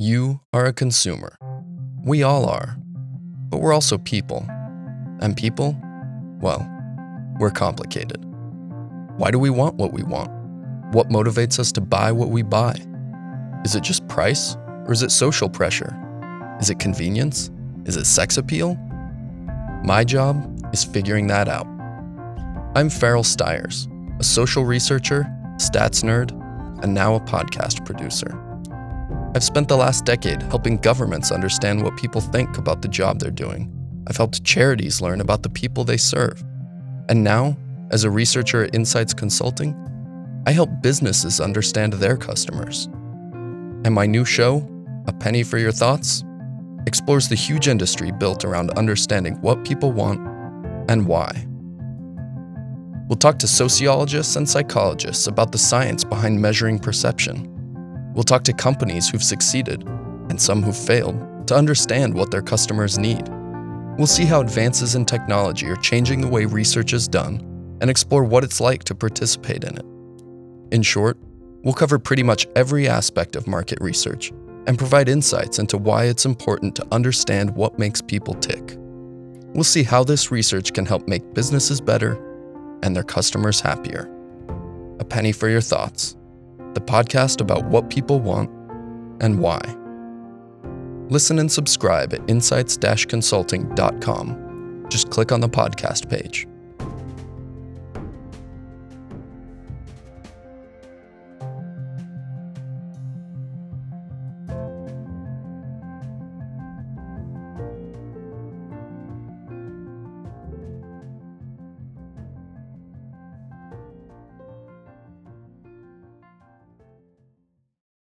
You are a consumer. We all are. But we're also people. And people, well, we're complicated. Why do we want what we want? What motivates us to buy what we buy? Is it just price? Or is it social pressure? Is it convenience? Is it sex appeal? My job is figuring that out. I'm Farrell Stiers, a social researcher, stats nerd, and now a podcast producer. I've spent the last decade helping governments understand what people think about the job they're doing. I've helped charities learn about the people they serve. And now, as a researcher at Insights Consulting, I help businesses understand their customers. And my new show, A Penny for Your Thoughts, explores the huge industry built around understanding what people want and why. We'll talk to sociologists and psychologists about the science behind measuring perception We'll talk to companies who've succeeded and some who've failed to understand what their customers need. We'll see how advances in technology are changing the way research is done and explore what it's like to participate in it. In short, we'll cover pretty much every aspect of market research and provide insights into why it's important to understand what makes people tick. We'll see how this research can help make businesses better and their customers happier. A penny for your thoughts the podcast about what people want and why. Listen and subscribe at insights consulting.com. Just click on the podcast page.